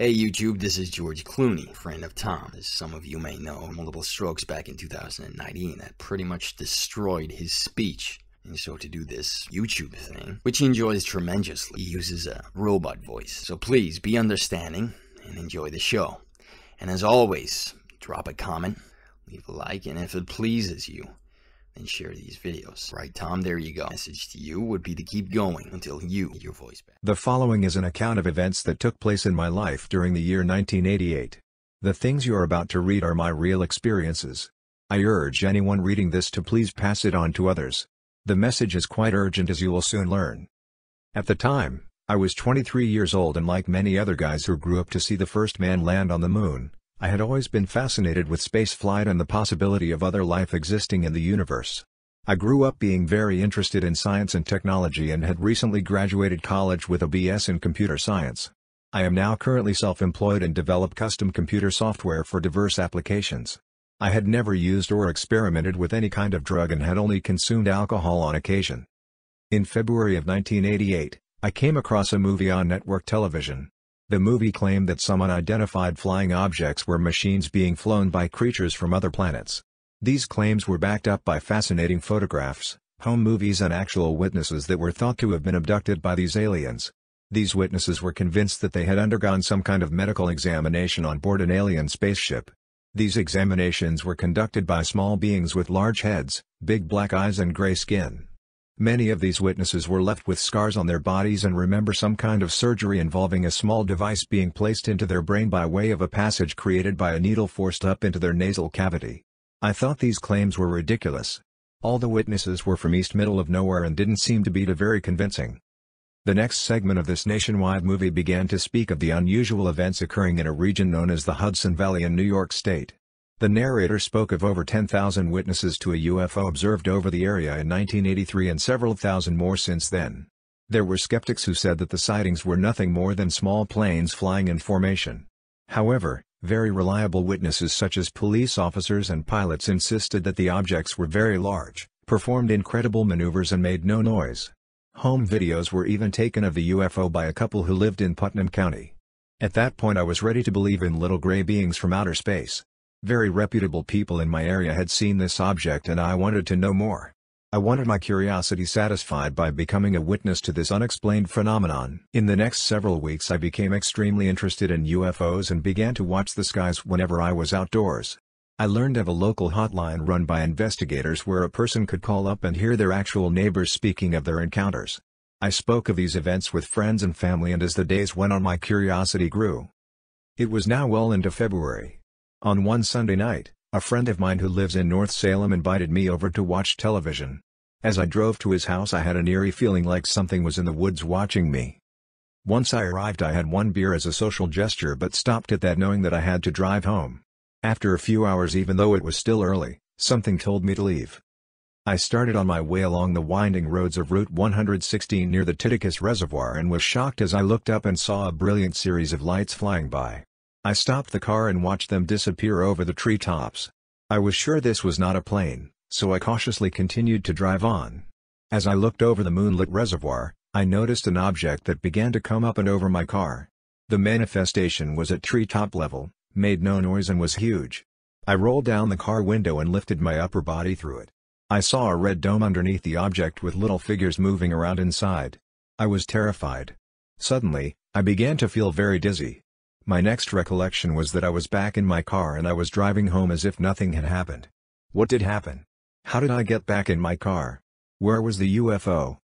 Hey YouTube, this is George Clooney, friend of Tom. As some of you may know, multiple strokes back in 2019 that pretty much destroyed his speech. And so to do this YouTube thing, which he enjoys tremendously, he uses a robot voice. So please be understanding and enjoy the show. And as always, drop a comment, leave a like, and if it pleases you, and share these videos. Right, Tom, there you go. Message to you would be to keep going until you your voice back. The following is an account of events that took place in my life during the year 1988. The things you are about to read are my real experiences. I urge anyone reading this to please pass it on to others. The message is quite urgent as you will soon learn. At the time, I was 23 years old and like many other guys who grew up to see the first man land on the moon, I had always been fascinated with spaceflight and the possibility of other life existing in the universe. I grew up being very interested in science and technology and had recently graduated college with a BS in computer science. I am now currently self-employed and develop custom computer software for diverse applications. I had never used or experimented with any kind of drug and had only consumed alcohol on occasion. In February of 1988, I came across a movie on network television. The movie claimed that some unidentified flying objects were machines being flown by creatures from other planets. These claims were backed up by fascinating photographs, home movies and actual witnesses that were thought to have been abducted by these aliens. These witnesses were convinced that they had undergone some kind of medical examination on board an alien spaceship. These examinations were conducted by small beings with large heads, big black eyes and gray skin. Many of these witnesses were left with scars on their bodies and remember some kind of surgery involving a small device being placed into their brain by way of a passage created by a needle forced up into their nasal cavity. I thought these claims were ridiculous. All the witnesses were from east middle of nowhere and didn't seem to be too very convincing. The next segment of this nationwide movie began to speak of the unusual events occurring in a region known as the Hudson Valley in New York State. The narrator spoke of over 10,000 witnesses to a UFO observed over the area in 1983 and several thousand more since then. There were skeptics who said that the sightings were nothing more than small planes flying in formation. However, very reliable witnesses such as police officers and pilots insisted that the objects were very large, performed incredible maneuvers and made no noise. Home videos were even taken of the UFO by a couple who lived in Putnam County. At that point I was ready to believe in little gray beings from outer space. Very reputable people in my area had seen this object and I wanted to know more. I wanted my curiosity satisfied by becoming a witness to this unexplained phenomenon. In the next several weeks I became extremely interested in UFOs and began to watch the skies whenever I was outdoors. I learned of a local hotline run by investigators where a person could call up and hear their actual neighbors speaking of their encounters. I spoke of these events with friends and family and as the days went on my curiosity grew. It was now well into February. On one Sunday night, a friend of mine who lives in North Salem invited me over to watch television. As I drove to his house I had an eerie feeling like something was in the woods watching me. Once I arrived I had one beer as a social gesture but stopped at that knowing that I had to drive home. After a few hours even though it was still early, something told me to leave. I started on my way along the winding roads of Route 116 near the Titicus Reservoir and was shocked as I looked up and saw a brilliant series of lights flying by. I stopped the car and watched them disappear over the treetops. I was sure this was not a plane, so I cautiously continued to drive on. As I looked over the moonlit reservoir, I noticed an object that began to come up and over my car. The manifestation was at treetop level, made no noise and was huge. I rolled down the car window and lifted my upper body through it. I saw a red dome underneath the object with little figures moving around inside. I was terrified. Suddenly, I began to feel very dizzy. My next recollection was that I was back in my car and I was driving home as if nothing had happened. What did happen? How did I get back in my car? Where was the UFO?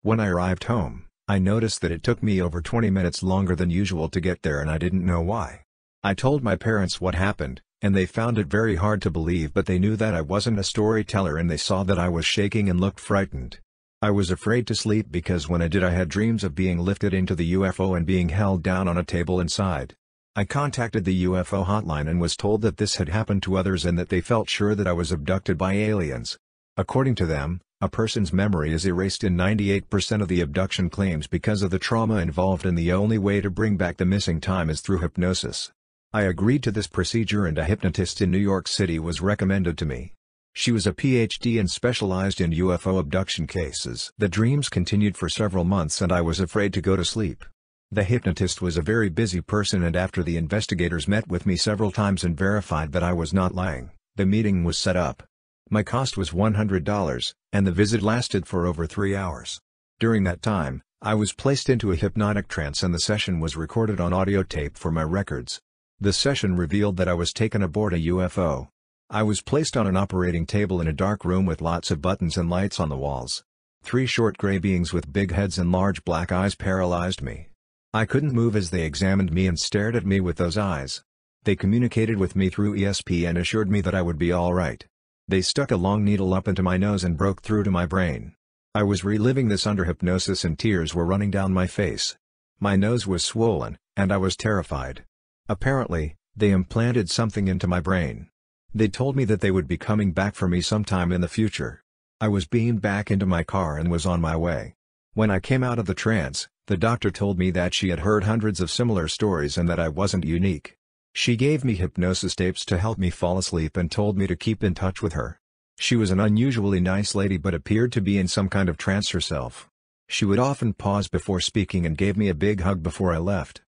When I arrived home, I noticed that it took me over 20 minutes longer than usual to get there and I didn't know why. I told my parents what happened, and they found it very hard to believe but they knew that I wasn't a storyteller and they saw that I was shaking and looked frightened. I was afraid to sleep because when I did I had dreams of being lifted into the UFO and being held down on a table inside. I contacted the UFO hotline and was told that this had happened to others and that they felt sure that I was abducted by aliens. According to them, a person's memory is erased in 98% of the abduction claims because of the trauma involved and the only way to bring back the missing time is through hypnosis. I agreed to this procedure and a hypnotist in New York City was recommended to me. She was a PhD and specialized in UFO abduction cases. The dreams continued for several months and I was afraid to go to sleep. The hypnotist was a very busy person and after the investigators met with me several times and verified that I was not lying, the meeting was set up. My cost was $100, and the visit lasted for over three hours. During that time, I was placed into a hypnotic trance and the session was recorded on audio tape for my records. The session revealed that I was taken aboard a UFO. I was placed on an operating table in a dark room with lots of buttons and lights on the walls. Three short gray beings with big heads and large black eyes paralyzed me. I couldn't move as they examined me and stared at me with those eyes. They communicated with me through ESP and assured me that I would be alright. They stuck a long needle up into my nose and broke through to my brain. I was reliving this under hypnosis and tears were running down my face. My nose was swollen, and I was terrified. Apparently, they implanted something into my brain. They told me that they would be coming back for me sometime in the future. I was beamed back into my car and was on my way. When I came out of the trance, the doctor told me that she had heard hundreds of similar stories and that I wasn't unique. She gave me hypnosis tapes to help me fall asleep and told me to keep in touch with her. She was an unusually nice lady but appeared to be in some kind of trance herself. She would often pause before speaking and gave me a big hug before I left.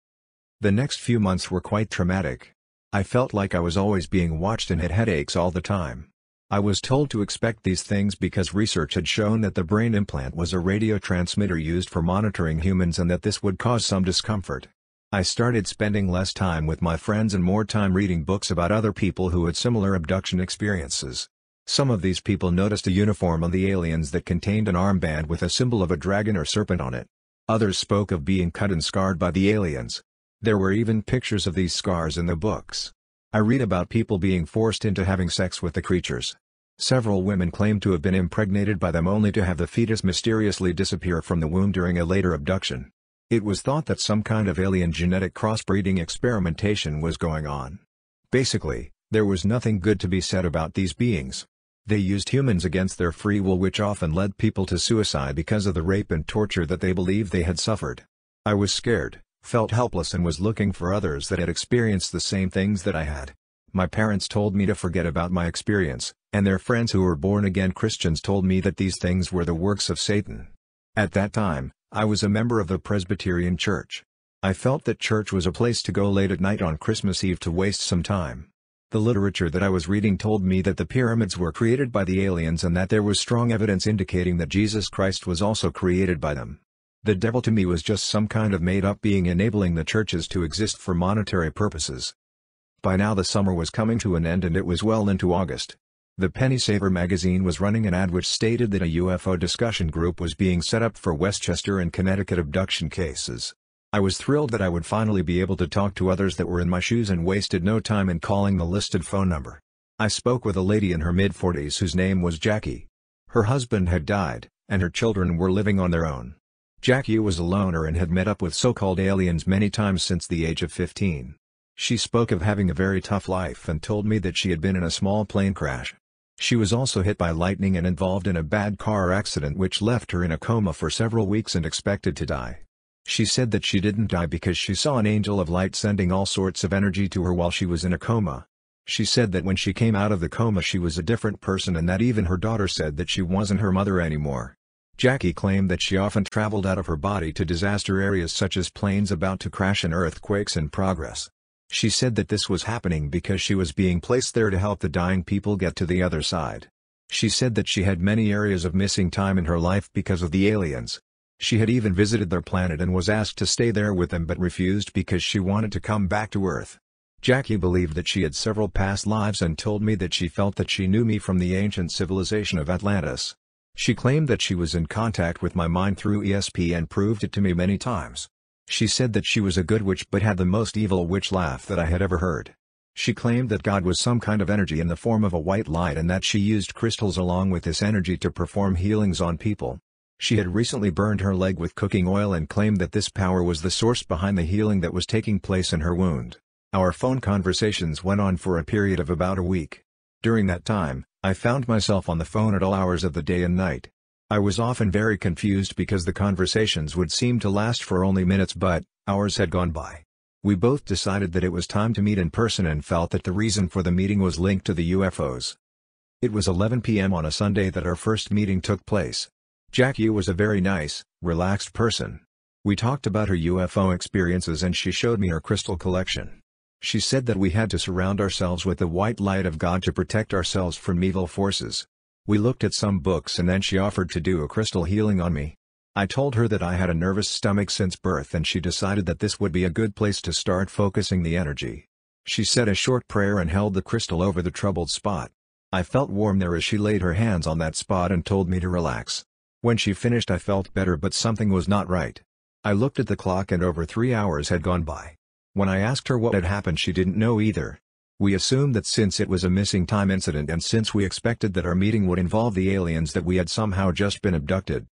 The next few months were quite traumatic. I felt like I was always being watched and had headaches all the time. I was told to expect these things because research had shown that the brain implant was a radio transmitter used for monitoring humans and that this would cause some discomfort. I started spending less time with my friends and more time reading books about other people who had similar abduction experiences. Some of these people noticed a uniform on the aliens that contained an armband with a symbol of a dragon or serpent on it. Others spoke of being cut and scarred by the aliens. There were even pictures of these scars in the books. I read about people being forced into having sex with the creatures. Several women claimed to have been impregnated by them only to have the fetus mysteriously disappear from the womb during a later abduction. It was thought that some kind of alien genetic crossbreeding experimentation was going on. Basically, there was nothing good to be said about these beings. They used humans against their free will which often led people to suicide because of the rape and torture that they believed they had suffered. I was scared, felt helpless and was looking for others that had experienced the same things that I had. My parents told me to forget about my experience, and their friends who were born-again Christians told me that these things were the works of Satan. At that time, I was a member of the Presbyterian Church. I felt that church was a place to go late at night on Christmas Eve to waste some time. The literature that I was reading told me that the pyramids were created by the aliens and that there was strong evidence indicating that Jesus Christ was also created by them. The devil to me was just some kind of made-up being enabling the churches to exist for monetary purposes. By now the summer was coming to an end and it was well into August. The Penny Saver magazine was running an ad which stated that a UFO discussion group was being set up for Westchester and Connecticut abduction cases. I was thrilled that I would finally be able to talk to others that were in my shoes and wasted no time in calling the listed phone number. I spoke with a lady in her mid-40s whose name was Jackie. Her husband had died, and her children were living on their own. Jackie was a loner and had met up with so-called aliens many times since the age of 15. She spoke of having a very tough life and told me that she had been in a small plane crash. She was also hit by lightning and involved in a bad car accident which left her in a coma for several weeks and expected to die. She said that she didn't die because she saw an angel of light sending all sorts of energy to her while she was in a coma. She said that when she came out of the coma she was a different person and that even her daughter said that she wasn't her mother anymore. Jackie claimed that she often traveled out of her body to disaster areas such as planes about to crash and earthquakes in progress. She said that this was happening because she was being placed there to help the dying people get to the other side. She said that she had many areas of missing time in her life because of the aliens, she had even visited their planet and was asked to stay there with them but refused because she wanted to come back to Earth. Jackie believed that she had several past lives and told me that she felt that she knew me from the ancient civilization of Atlantis. She claimed that she was in contact with my mind through ESP and proved it to me many times. She said that she was a good witch but had the most evil witch laugh that I had ever heard. She claimed that God was some kind of energy in the form of a white light and that she used crystals along with this energy to perform healings on people. She had recently burned her leg with cooking oil and claimed that this power was the source behind the healing that was taking place in her wound. Our phone conversations went on for a period of about a week. During that time, I found myself on the phone at all hours of the day and night. I was often very confused because the conversations would seem to last for only minutes but, hours had gone by. We both decided that it was time to meet in person and felt that the reason for the meeting was linked to the UFOs. It was 11 p.m. on a Sunday that our first meeting took place. Jackie was a very nice, relaxed person. We talked about her UFO experiences and she showed me her crystal collection. She said that we had to surround ourselves with the white light of God to protect ourselves from evil forces. We looked at some books and then she offered to do a crystal healing on me. I told her that I had a nervous stomach since birth and she decided that this would be a good place to start focusing the energy. She said a short prayer and held the crystal over the troubled spot. I felt warm there as she laid her hands on that spot and told me to relax. When she finished I felt better but something was not right. I looked at the clock and over three hours had gone by. When I asked her what had happened she didn't know either. We assumed that since it was a missing time incident and since we expected that our meeting would involve the aliens that we had somehow just been abducted.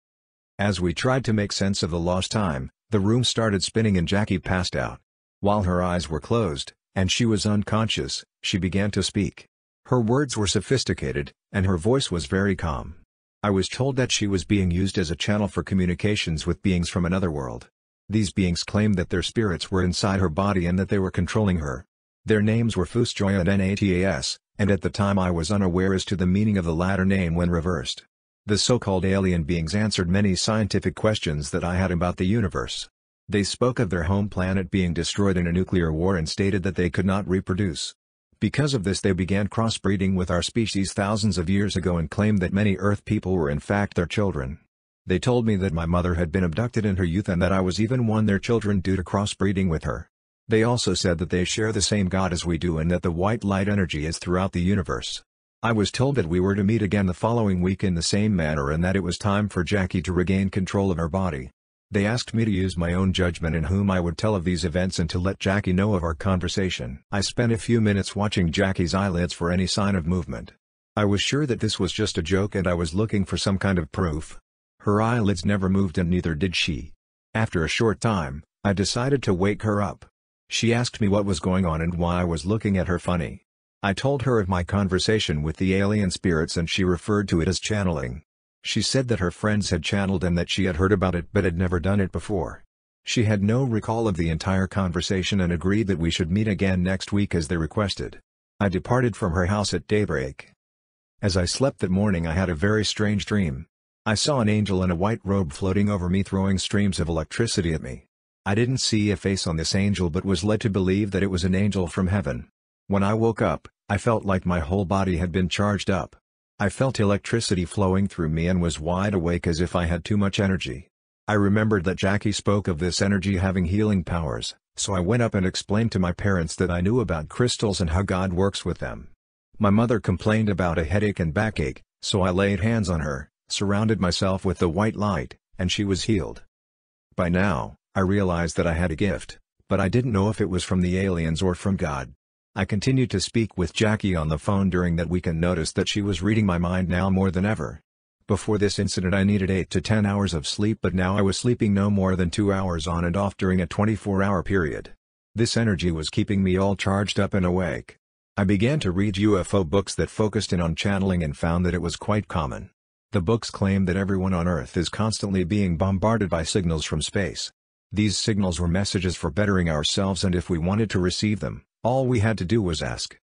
As we tried to make sense of the lost time, the room started spinning and Jackie passed out. While her eyes were closed, and she was unconscious, she began to speak. Her words were sophisticated, and her voice was very calm. I was told that she was being used as a channel for communications with beings from another world. These beings claimed that their spirits were inside her body and that they were controlling her. Their names were Fusjoy and Natas, and at the time I was unaware as to the meaning of the latter name when reversed. The so-called alien beings answered many scientific questions that I had about the universe. They spoke of their home planet being destroyed in a nuclear war and stated that they could not reproduce. Because of this they began crossbreeding with our species thousands of years ago and claimed that many Earth people were in fact their children. They told me that my mother had been abducted in her youth and that I was even one their children due to crossbreeding with her. They also said that they share the same God as we do and that the white light energy is throughout the universe. I was told that we were to meet again the following week in the same manner and that it was time for Jackie to regain control of her body. They asked me to use my own judgment in whom I would tell of these events and to let Jackie know of our conversation. I spent a few minutes watching Jackie's eyelids for any sign of movement. I was sure that this was just a joke and I was looking for some kind of proof. Her eyelids never moved and neither did she. After a short time, I decided to wake her up. She asked me what was going on and why I was looking at her funny. I told her of my conversation with the alien spirits and she referred to it as channeling. She said that her friends had channeled and that she had heard about it but had never done it before. She had no recall of the entire conversation and agreed that we should meet again next week as they requested. I departed from her house at daybreak. As I slept that morning I had a very strange dream. I saw an angel in a white robe floating over me throwing streams of electricity at me. I didn't see a face on this angel but was led to believe that it was an angel from heaven. When I woke up, I felt like my whole body had been charged up. I felt electricity flowing through me and was wide awake as if I had too much energy. I remembered that Jackie spoke of this energy having healing powers, so I went up and explained to my parents that I knew about crystals and how God works with them. My mother complained about a headache and backache, so I laid hands on her, surrounded myself with the white light, and she was healed. By now, I realized that I had a gift, but I didn't know if it was from the aliens or from God. I continued to speak with Jackie on the phone during that week and noticed that she was reading my mind now more than ever. Before this incident I needed 8 to 10 hours of sleep but now I was sleeping no more than 2 hours on and off during a 24-hour period. This energy was keeping me all charged up and awake. I began to read UFO books that focused in on channeling and found that it was quite common. The books claim that everyone on Earth is constantly being bombarded by signals from space. These signals were messages for bettering ourselves and if we wanted to receive them, all we had to do was ask.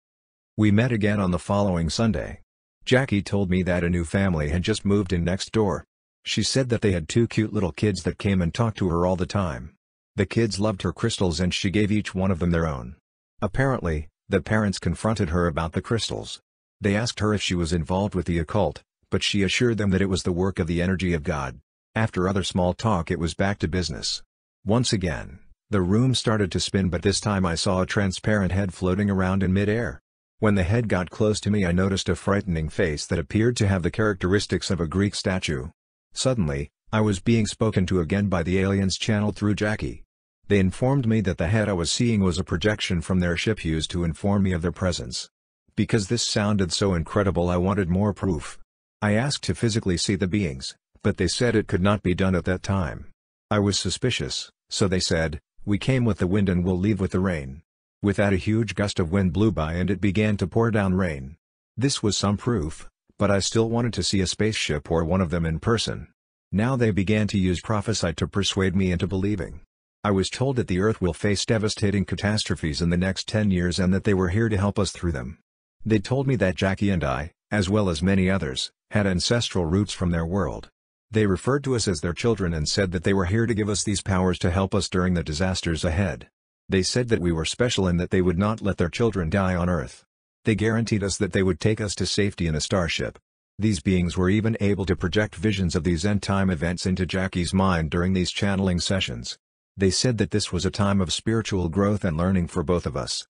We met again on the following Sunday. Jackie told me that a new family had just moved in next door. She said that they had two cute little kids that came and talked to her all the time. The kids loved her crystals and she gave each one of them their own. Apparently, the parents confronted her about the crystals. They asked her if she was involved with the occult, but she assured them that it was the work of the energy of God. After other small talk it was back to business. Once again, the room started to spin but this time I saw a transparent head floating around in mid-air. When the head got close to me I noticed a frightening face that appeared to have the characteristics of a Greek statue. Suddenly, I was being spoken to again by the aliens channeled through Jackie. They informed me that the head I was seeing was a projection from their ship used to inform me of their presence. Because this sounded so incredible I wanted more proof. I asked to physically see the beings, but they said it could not be done at that time. I was suspicious, so they said, we came with the wind and will leave with the rain. With that a huge gust of wind blew by and it began to pour down rain. This was some proof, but I still wanted to see a spaceship or one of them in person. Now they began to use prophesy to persuade me into believing. I was told that the Earth will face devastating catastrophes in the next 10 years and that they were here to help us through them. They told me that Jackie and I, as well as many others, had ancestral roots from their world. They referred to us as their children and said that they were here to give us these powers to help us during the disasters ahead. They said that we were special and that they would not let their children die on Earth. They guaranteed us that they would take us to safety in a starship. These beings were even able to project visions of these end-time events into Jackie's mind during these channeling sessions. They said that this was a time of spiritual growth and learning for both of us.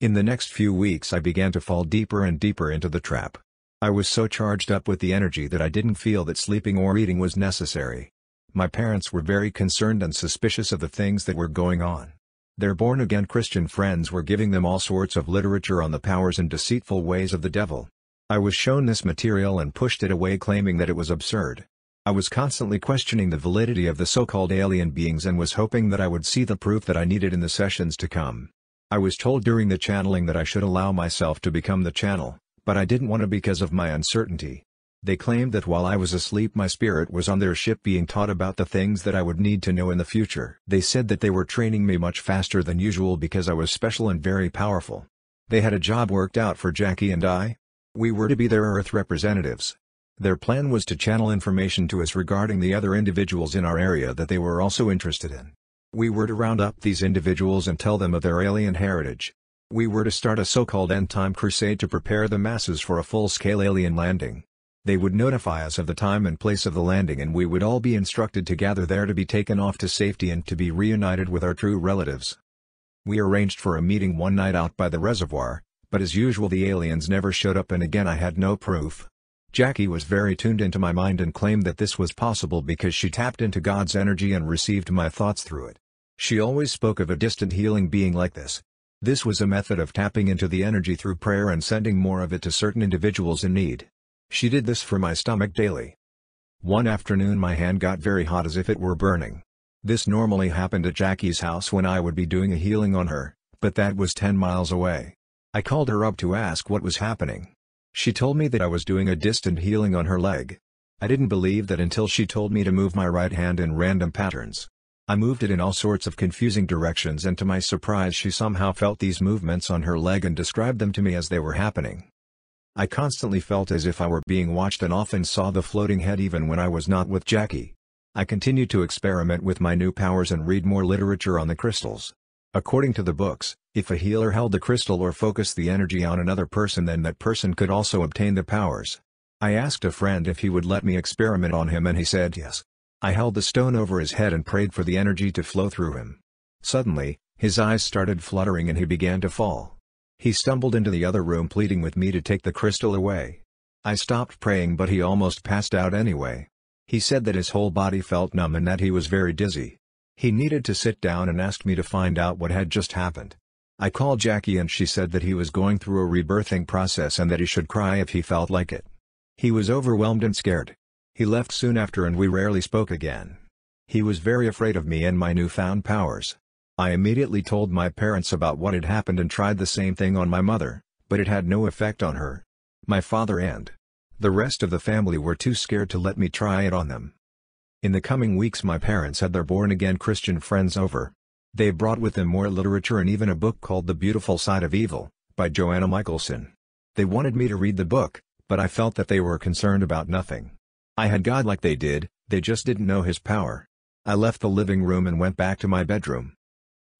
In the next few weeks I began to fall deeper and deeper into the trap. I was so charged up with the energy that I didn't feel that sleeping or eating was necessary. My parents were very concerned and suspicious of the things that were going on. Their born-again Christian friends were giving them all sorts of literature on the powers and deceitful ways of the devil. I was shown this material and pushed it away claiming that it was absurd. I was constantly questioning the validity of the so-called alien beings and was hoping that I would see the proof that I needed in the sessions to come. I was told during the channeling that I should allow myself to become the channel, but I didn't want to because of my uncertainty. They claimed that while I was asleep my spirit was on their ship being taught about the things that I would need to know in the future. They said that they were training me much faster than usual because I was special and very powerful. They had a job worked out for Jackie and I, we were to be their Earth representatives. Their plan was to channel information to us regarding the other individuals in our area that they were also interested in. We were to round up these individuals and tell them of their alien heritage. We were to start a so-called end-time crusade to prepare the masses for a full-scale alien landing. They would notify us of the time and place of the landing and we would all be instructed to gather there to be taken off to safety and to be reunited with our true relatives. We arranged for a meeting one night out by the reservoir, but as usual the aliens never showed up and again I had no proof. Jackie was very tuned into my mind and claimed that this was possible because she tapped into God's energy and received my thoughts through it. She always spoke of a distant healing being like this. This was a method of tapping into the energy through prayer and sending more of it to certain individuals in need. She did this for my stomach daily. One afternoon my hand got very hot as if it were burning. This normally happened at Jackie's house when I would be doing a healing on her, but that was 10 miles away. I called her up to ask what was happening. She told me that I was doing a distant healing on her leg. I didn't believe that until she told me to move my right hand in random patterns. I moved it in all sorts of confusing directions and to my surprise she somehow felt these movements on her leg and described them to me as they were happening. I constantly felt as if I were being watched and often saw the floating head even when I was not with Jackie. I continued to experiment with my new powers and read more literature on the crystals. According to the books, if a healer held the crystal or focused the energy on another person then that person could also obtain the powers. I asked a friend if he would let me experiment on him and he said yes. I held the stone over his head and prayed for the energy to flow through him. Suddenly, his eyes started fluttering and he began to fall. He stumbled into the other room pleading with me to take the crystal away. I stopped praying but he almost passed out anyway. He said that his whole body felt numb and that he was very dizzy. He needed to sit down and asked me to find out what had just happened. I called Jackie and she said that he was going through a rebirthing process and that he should cry if he felt like it. He was overwhelmed and scared. He left soon after and we rarely spoke again. He was very afraid of me and my newfound powers. I immediately told my parents about what had happened and tried the same thing on my mother, but it had no effect on her. My father and the rest of the family were too scared to let me try it on them. In the coming weeks my parents had their born-again Christian friends over, they brought with them more literature and even a book called The Beautiful Side of Evil, by Johanna Michaelsen. They wanted me to read the book, but I felt that they were concerned about nothing. I had God like they did, they just didn't know His power. I left the living room and went back to my bedroom.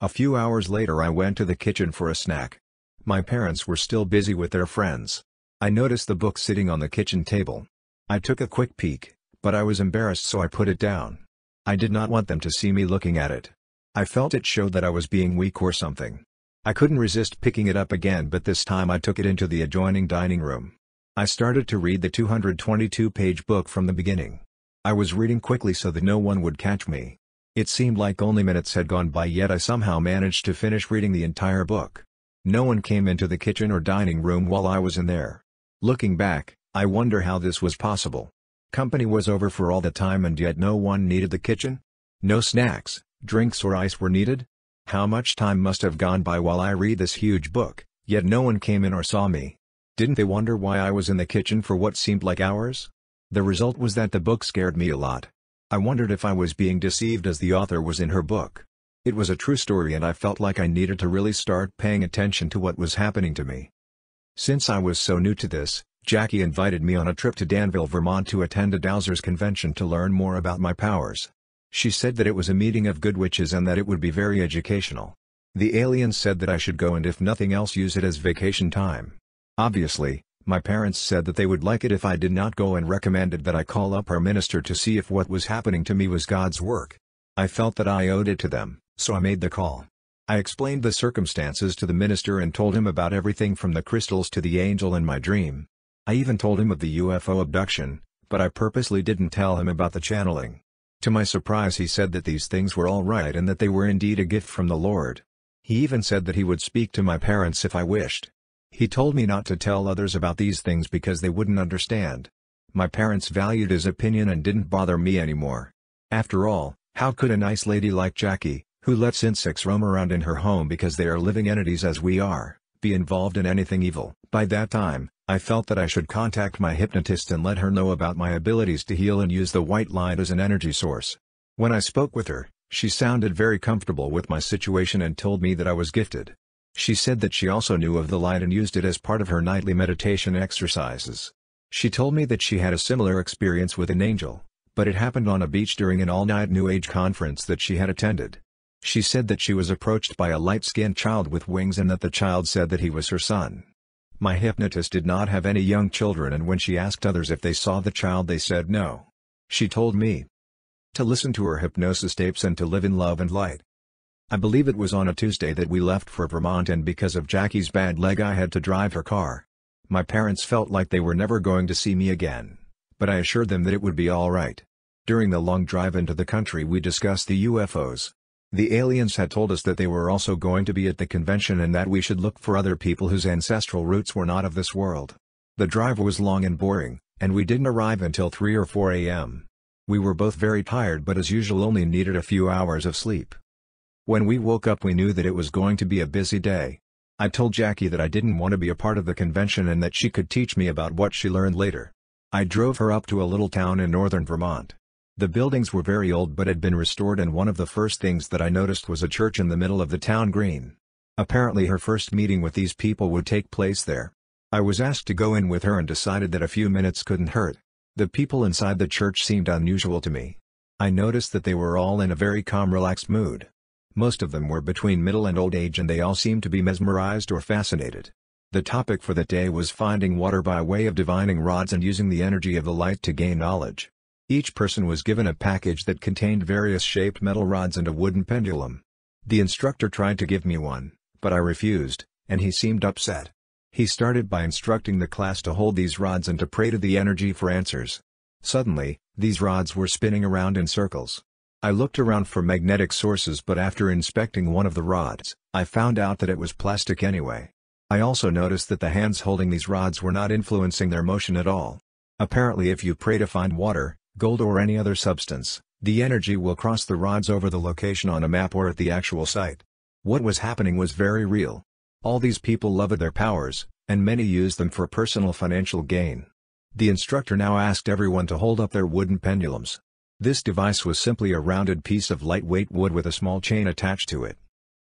A few hours later I went to the kitchen for a snack. My parents were still busy with their friends. I noticed the book sitting on the kitchen table. I took a quick peek, but I was embarrassed so I put it down. I did not want them to see me looking at it. I felt it showed that I was being weak or something. I couldn't resist picking it up again but this time I took it into the adjoining dining room. I started to read the 222-page book from the beginning. I was reading quickly so that no one would catch me. It seemed like only minutes had gone by yet I somehow managed to finish reading the entire book. No one came into the kitchen or dining room while I was in there. Looking back, I wonder how this was possible. Company was over for all the time and yet no one needed the kitchen? No snacks, drinks or ice were needed? How much time must have gone by while I read this huge book, yet no one came in or saw me? Didn't they wonder why I was in the kitchen for what seemed like hours? The result was that the book scared me a lot. I wondered if I was being deceived as the author was in her book. It was a true story and I felt like I needed to really start paying attention to what was happening to me. Since I was so new to this, Jackie invited me on a trip to Danville, Vermont to attend a Dowsers convention to learn more about my powers. She said that it was a meeting of good witches and that it would be very educational. The aliens said that I should go and if nothing else use it as vacation time. Obviously, my parents said that they would like it if I did not go and recommended that I call up our minister to see if what was happening to me was God's work. I felt that I owed it to them, so I made the call. I explained the circumstances to the minister and told him about everything from the crystals to the angel in my dream. I even told him of the UFO abduction, but I purposely didn't tell him about the channeling. To my surprise he said that these things were all right and that they were indeed a gift from the Lord. He even said that he would speak to my parents if I wished. He told me not to tell others about these things because they wouldn't understand. My parents valued his opinion and didn't bother me anymore. After all, how could a nice lady like Jackie, who lets insects roam around in her home because they are living entities as we are, be involved in anything evil? By that time, I felt that I should contact my hypnotist and let her know about my abilities to heal and use the white light as an energy source. When I spoke with her, she sounded very comfortable with my situation and told me that I was gifted. She said that she also knew of the light and used it as part of her nightly meditation exercises. She told me that she had a similar experience with an angel, but it happened on a beach during an all-night New Age conference that she had attended. She said that she was approached by a light-skinned child with wings and that the child said that he was her son. My hypnotist did not have any young children and when she asked others if they saw the child they said no. She told me to listen to her hypnosis tapes and to live in love and light. I believe it was on a Tuesday that we left for Vermont and because of Jackie's bad leg I had to drive her car. My parents felt like they were never going to see me again, but I assured them that it would be alright. During the long drive into the country we discussed the UFOs. The aliens had told us that they were also going to be at the convention and that we should look for other people whose ancestral roots were not of this world. The drive was long and boring, and we didn't arrive until 3 or 4 a.m. We were both very tired but as usual only needed a few hours of sleep. When we woke up we knew that it was going to be a busy day. I told Jackie that I didn't want to be a part of the convention and that she could teach me about what she learned later. I drove her up to a little town in northern Vermont. The buildings were very old but had been restored and one of the first things that I noticed was a church in the middle of the town green. Apparently her first meeting with these people would take place there. I was asked to go in with her and decided that a few minutes couldn't hurt. The people inside the church seemed unusual to me. I noticed that they were all in a very calm relaxed mood. Most of them were between middle and old age and they all seemed to be mesmerized or fascinated. The topic for that day was finding water by way of divining rods and using the energy of the light to gain knowledge. Each person was given a package that contained various shaped metal rods and a wooden pendulum. The instructor tried to give me one, but I refused, and he seemed upset. He started by instructing the class to hold these rods and to pray to the energy for answers. Suddenly, these rods were spinning around in circles. I looked around for magnetic sources but after inspecting one of the rods, I found out that it was plastic anyway. I also noticed that the hands holding these rods were not influencing their motion at all. Apparently if you pray to find water, gold or any other substance, the energy will cross the rods over the location on a map or at the actual site. What was happening was very real. All these people loved their powers, and many used them for personal financial gain. The instructor now asked everyone to hold up their wooden pendulums. This device was simply a rounded piece of lightweight wood with a small chain attached to it.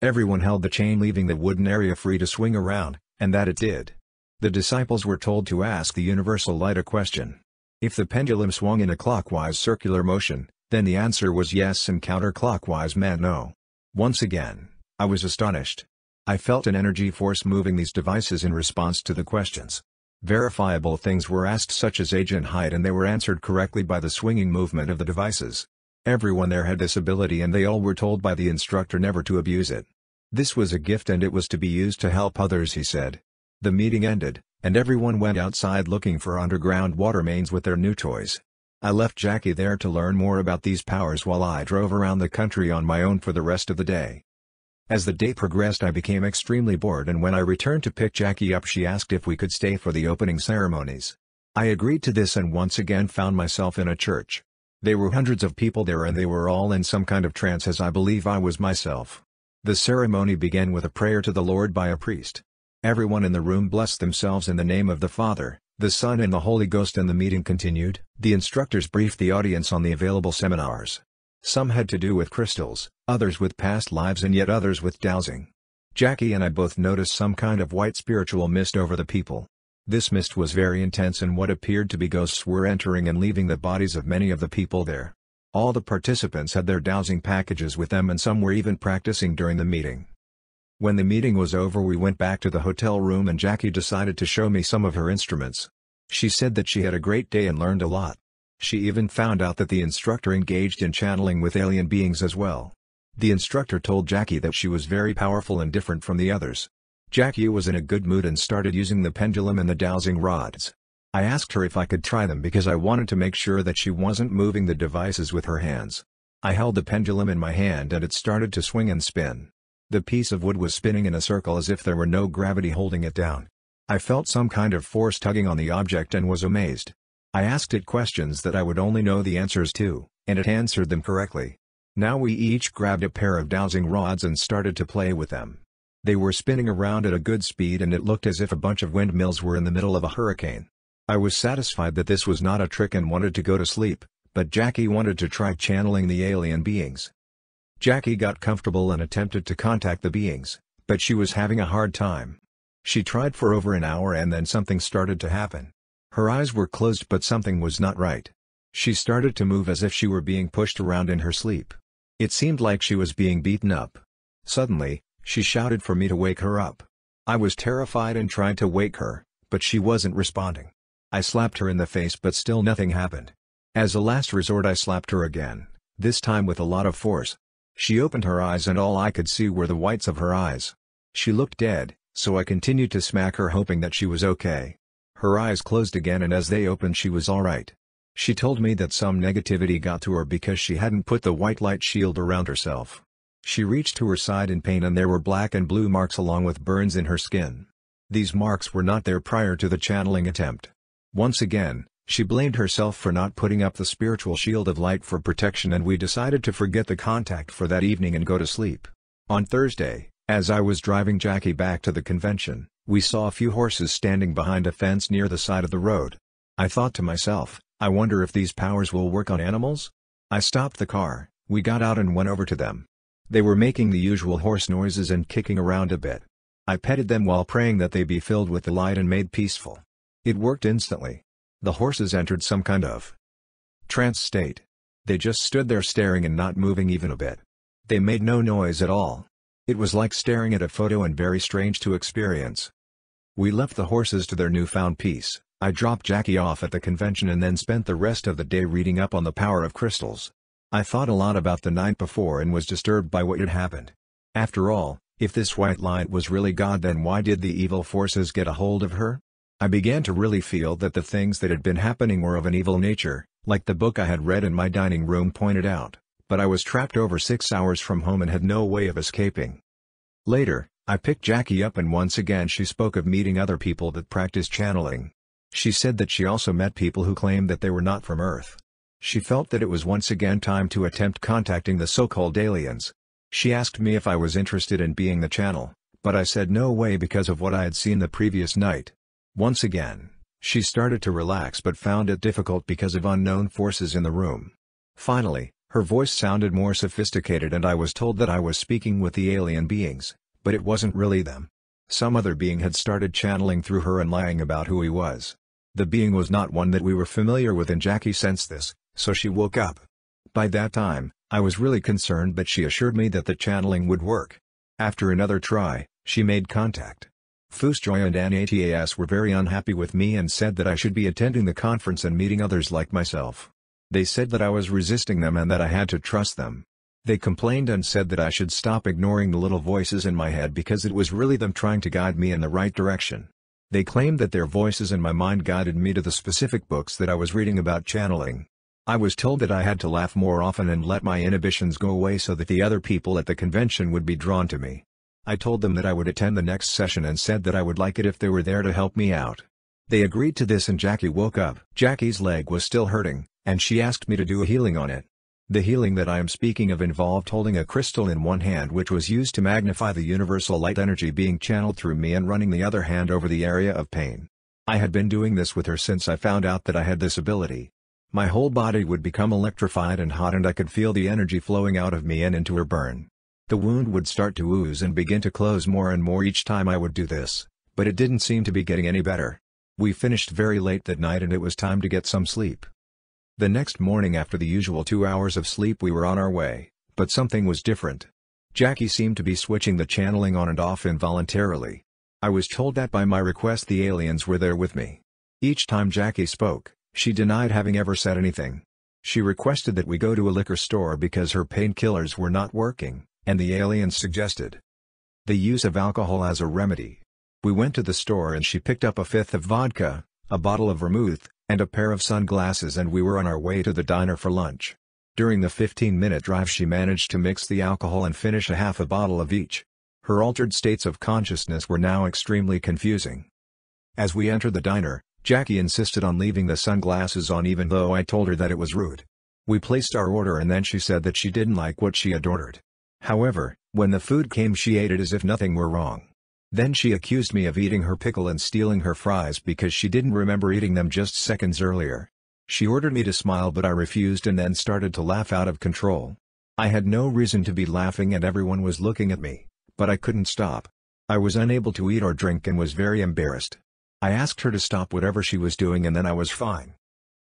Everyone held the chain leaving the wooden area free to swing around, and that it did. The disciples were told to ask the universal light a question. If the pendulum swung in a clockwise circular motion, then the answer was yes and counterclockwise meant no. Once again, I was astonished. I felt an energy force moving these devices in response to the questions. Verifiable things were asked such as age and height and they were answered correctly by the swinging movement of the devices. Everyone there had this ability and they all were told by the instructor never to abuse it. This was a gift and it was to be used to help others he said. The meeting ended, and everyone went outside looking for underground water mains with their new toys. I left Jackie there to learn more about these powers while I drove around the country on my own for the rest of the day. As the day progressed I became extremely bored and when I returned to pick Jackie up she asked if we could stay for the opening ceremonies. I agreed to this and once again found myself in a church. There were hundreds of people there and they were all in some kind of trance as I believe I was myself. The ceremony began with a prayer to the Lord by a priest. Everyone in the room blessed themselves in the name of the Father, the Son and the Holy Ghost and the meeting continued. The instructors briefed the audience on the available seminars. Some had to do with crystals, others with past lives and yet others with dowsing. Jackie and I both noticed some kind of white spiritual mist over the people. This mist was very intense and what appeared to be ghosts were entering and leaving the bodies of many of the people there. All the participants had their dowsing packages with them and some were even practicing during the meeting. When the meeting was over we went back to the hotel room and Jackie decided to show me some of her instruments. She said that she had a great day and learned a lot. She even found out that the instructor engaged in channeling with alien beings as well. The instructor told Jackie that she was very powerful and different from the others. Jackie was in a good mood and started using the pendulum and the dowsing rods. I asked her if I could try them because I wanted to make sure that she wasn't moving the devices with her hands. I held the pendulum in my hand and it started to swing and spin. The piece of wood was spinning in a circle as if there were no gravity holding it down. I felt some kind of force tugging on the object and was amazed. I asked it questions that I would only know the answers to, and it answered them correctly. Now we each grabbed a pair of dowsing rods and started to play with them. They were spinning around at a good speed and it looked as if a bunch of windmills were in the middle of a hurricane. I was satisfied that this was not a trick and wanted to go to sleep, but Jackie wanted to try channeling the alien beings. Jackie got comfortable and attempted to contact the beings, but she was having a hard time. She tried for over an hour and then something started to happen. Her eyes were closed but something was not right. She started to move as if she were being pushed around in her sleep. It seemed like she was being beaten up. Suddenly, she shouted for me to wake her up. I was terrified and tried to wake her, but she wasn't responding. I slapped her in the face but still nothing happened. As a last resort I slapped her again, this time with a lot of force. She opened her eyes and all I could see were the whites of her eyes. She looked dead, so I continued to smack her hoping that she was okay. Her eyes closed again and as they opened she was alright. She told me that some negativity got to her because she hadn't put the white light shield around herself. She reached to her side in pain and there were black and blue marks along with burns in her skin. These marks were not there prior to the channeling attempt. Once again, she blamed herself for not putting up the spiritual shield of light for protection and we decided to forget the contact for that evening and go to sleep. On Thursday, as I was driving Jackie back to the convention, we saw a few horses standing behind a fence near the side of the road. I thought to myself, I wonder if these powers will work on animals? I stopped the car, we got out and went over to them. They were making the usual horse noises and kicking around a bit. I petted them while praying that they be filled with the light and made peaceful. It worked instantly. The horses entered some kind of trance state. They just stood there staring and not moving even a bit. They made no noise at all. It was like staring at a photo and very strange to experience. We left the horses to their newfound peace. I dropped Jackie off at the convention and then spent the rest of the day reading up on the power of crystals. I thought a lot about the night before and was disturbed by what had happened. After all, if this white light was really God then why did the evil forces get a hold of her? I began to really feel that the things that had been happening were of an evil nature, like the book I had read in my dining room pointed out, but I was trapped over six hours from home and had no way of escaping. Later, I picked Jackie up and once again she spoke of meeting other people that practice channeling. She said that she also met people who claimed that they were not from Earth. She felt that it was once again time to attempt contacting the so-called aliens. She asked me if I was interested in being the channel, but I said no way because of what I had seen the previous night. Once again, she started to relax but found it difficult because of unknown forces in the room. Finally, her voice sounded more sophisticated and I was told that I was speaking with the alien beings, but it wasn't really them. Some other being had started channeling through her and lying about who he was. The being was not one that we were familiar with and Jackie sensed this, so she woke up. By that time, I was really concerned but she assured me that the channeling would work. After another try, she made contact. Fusjoy and Natas were very unhappy with me and said that I should be attending the conference and meeting others like myself. They said that I was resisting them and that I had to trust them. They complained and said that I should stop ignoring the little voices in my head because it was really them trying to guide me in the right direction. They claimed that their voices in my mind guided me to the specific books that I was reading about channeling. I was told that I had to laugh more often and let my inhibitions go away so that the other people at the convention would be drawn to me. I told them that I would attend the next session and said that I would like it if they were there to help me out. They agreed to this and Jackie woke up. Jackie's leg was still hurting, and she asked me to do a healing on it. The healing that I am speaking of involved holding a crystal in one hand which was used to magnify the universal light energy being channeled through me and running the other hand over the area of pain. I had been doing this with her since I found out that I had this ability. My whole body would become electrified and hot and I could feel the energy flowing out of me and into her burn. The wound would start to ooze and begin to close more and more each time I would do this, but it didn't seem to be getting any better. We finished very late that night and it was time to get some sleep. The next morning after the usual two hours of sleep we were on our way, but something was different. Jackie seemed to be switching the channeling on and off involuntarily. I was told that by my request the aliens were there with me. Each time Jackie spoke, she denied having ever said anything. She requested that we go to a liquor store because her painkillers were not working, and the aliens suggested the use of alcohol as a remedy. We went to the store and she picked up a fifth of vodka, a bottle of vermouth, and a pair of sunglasses and we were on our way to the diner for lunch. During the 15-minute drive she managed to mix the alcohol and finish a half a bottle of each. Her altered states of consciousness were now extremely confusing. As we entered the diner, Jackie insisted on leaving the sunglasses on even though I told her that it was rude. We placed our order and then she said that she didn't like what she had ordered. However, when the food came she ate it as if nothing were wrong. Then she accused me of eating her pickle and stealing her fries because she didn't remember eating them just seconds earlier. She ordered me to smile but I refused and then started to laugh out of control. I had no reason to be laughing and everyone was looking at me, but I couldn't stop. I was unable to eat or drink and was very embarrassed. I asked her to stop whatever she was doing and then I was fine.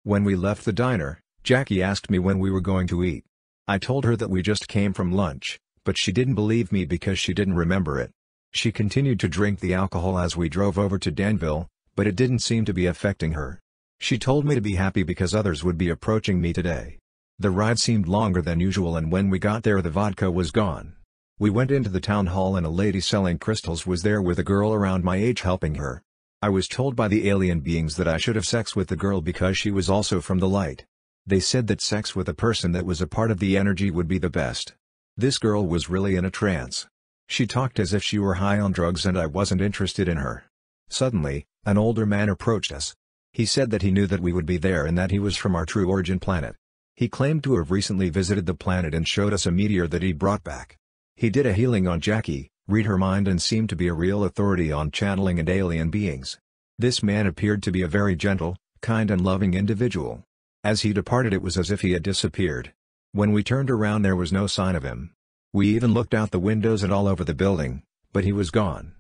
When we left the diner, Jackie asked me when we were going to eat. I told her that we just came from lunch, but she didn't believe me because she didn't remember it. She continued to drink the alcohol as we drove over to Danville, but it didn't seem to be affecting her. She told me to be happy because others would be approaching me today. The ride seemed longer than usual and when we got there the vodka was gone. We went into the town hall and a lady selling crystals was there with a girl around my age helping her. I was told by the alien beings that I should have sex with the girl because she was also from the light. They said that sex with a person that was a part of the energy would be the best. This girl was really in a trance. She talked as if she were high on drugs and I wasn't interested in her. Suddenly, an older man approached us. He said that he knew that we would be there and that he was from our true origin planet. He claimed to have recently visited the planet and showed us a meteor that he brought back. He did a healing on Jackie, read her mind and seemed to be a real authority on channeling and alien beings. This man appeared to be a very gentle, kind and loving individual. As he departed it was as if he had disappeared. When we turned around there was no sign of him. We even looked out the windows and all over the building, but he was gone.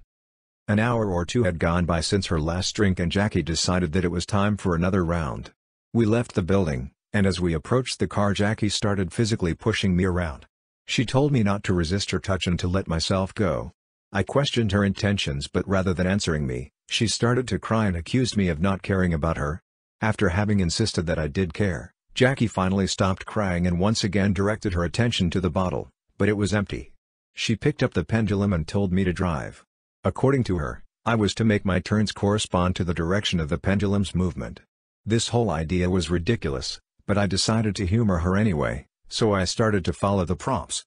An hour or two had gone by since her last drink and Jackie decided that it was time for another round. We left the building, and as we approached the car Jackie started physically pushing me around. She told me not to resist her touch and to let myself go. I questioned her intentions but rather than answering me, she started to cry and accused me of not caring about her. After having insisted that I did care, Jackie finally stopped crying and once again directed her attention to the bottle, but it was empty. She picked up the pendulum and told me to drive. According to her, I was to make my turns correspond to the direction of the pendulum's movement. This whole idea was ridiculous, but I decided to humor her anyway, so I started to follow the prompts.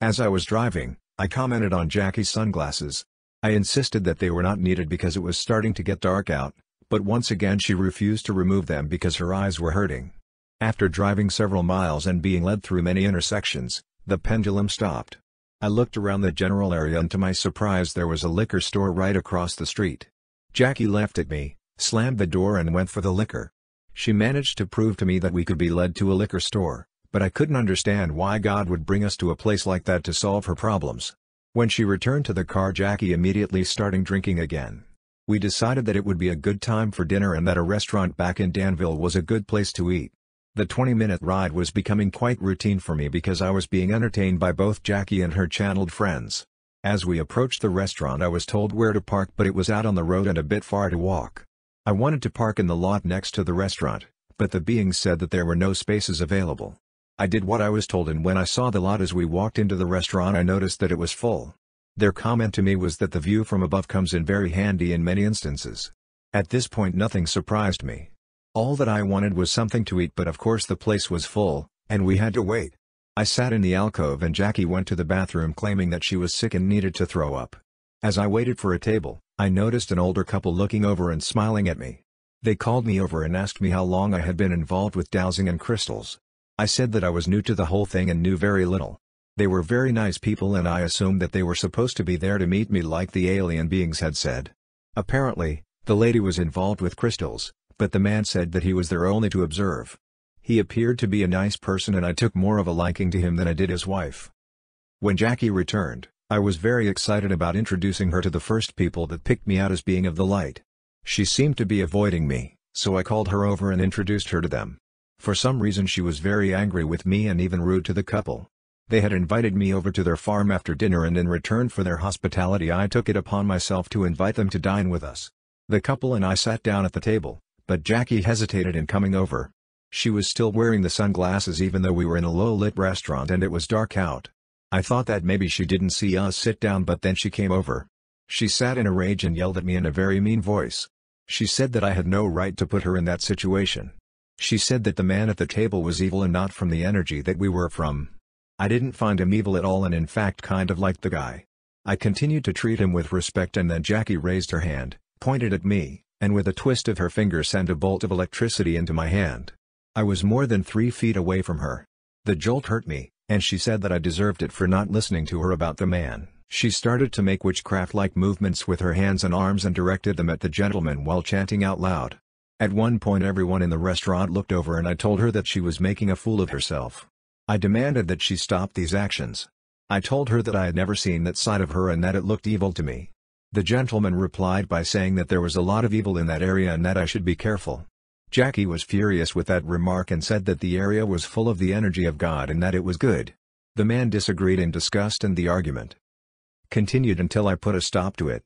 As I was driving, I commented on Jackie's sunglasses. I insisted that they were not needed because it was starting to get dark out, but once again she refused to remove them because her eyes were hurting. After driving several miles and being led through many intersections, the pendulum stopped. I looked around the general area and to my surprise there was a liquor store right across the street. Jackie left at me, slammed the door and went for the liquor. She managed to prove to me that we could be led to a liquor store, but I couldn't understand why God would bring us to a place like that to solve her problems. When she returned to the car Jackie immediately starting drinking again. We decided that it would be a good time for dinner and that a restaurant back in Danville was a good place to eat. The 20-minute ride was becoming quite routine for me because I was being entertained by both Jackie and her channeled friends. As we approached the restaurant I was told where to park but it was out on the road and a bit far to walk. I wanted to park in the lot next to the restaurant, but the beings said that there were no spaces available. I did what I was told and when I saw the lot as we walked into the restaurant I noticed that it was full. Their comment to me was that the view from above comes in very handy in many instances. At this point nothing surprised me. All that I wanted was something to eat but of course the place was full, and we had to wait. I sat in the alcove and Jackie went to the bathroom claiming that she was sick and needed to throw up. As I waited for a table, I noticed an older couple looking over and smiling at me. They called me over and asked me how long I had been involved with dowsing and crystals. I said that I was new to the whole thing and knew very little. They were very nice people and I assumed that they were supposed to be there to meet me like the alien beings had said. Apparently, the lady was involved with crystals, but the man said that he was there only to observe. He appeared to be a nice person and I took more of a liking to him than I did his wife. When Jackie returned, I was very excited about introducing her to the first people that picked me out as being of the light. She seemed to be avoiding me, so I called her over and introduced her to them. For some reason she was very angry with me and even rude to the couple. They had invited me over to their farm after dinner and in return for their hospitality I took it upon myself to invite them to dine with us. The couple and I sat down at the table, but Jackie hesitated in coming over. She was still wearing the sunglasses even though we were in a low-lit restaurant and it was dark out. I thought that maybe she didn't see us sit down but then she came over. She sat in a rage and yelled at me in a very mean voice. She said that I had no right to put her in that situation. She said that the man at the table was evil and not from the energy that we were from. I didn't find him evil at all and in fact kind of liked the guy. I continued to treat him with respect and then Jackie raised her hand, pointed at me, and with a twist of her finger sent a bolt of electricity into my hand. I was more than three feet away from her. The jolt hurt me, and she said that I deserved it for not listening to her about the man. She started to make witchcraft-like movements with her hands and arms and directed them at the gentleman while chanting out loud. At one point everyone in the restaurant looked over and I told her that she was making a fool of herself. I demanded that she stop these actions. I told her that I had never seen that side of her and that it looked evil to me. The gentleman replied by saying that there was a lot of evil in that area and that I should be careful. Jackie was furious with that remark and said that the area was full of the energy of God and that it was good. The man disagreed in disgust and the argument continued until I put a stop to it.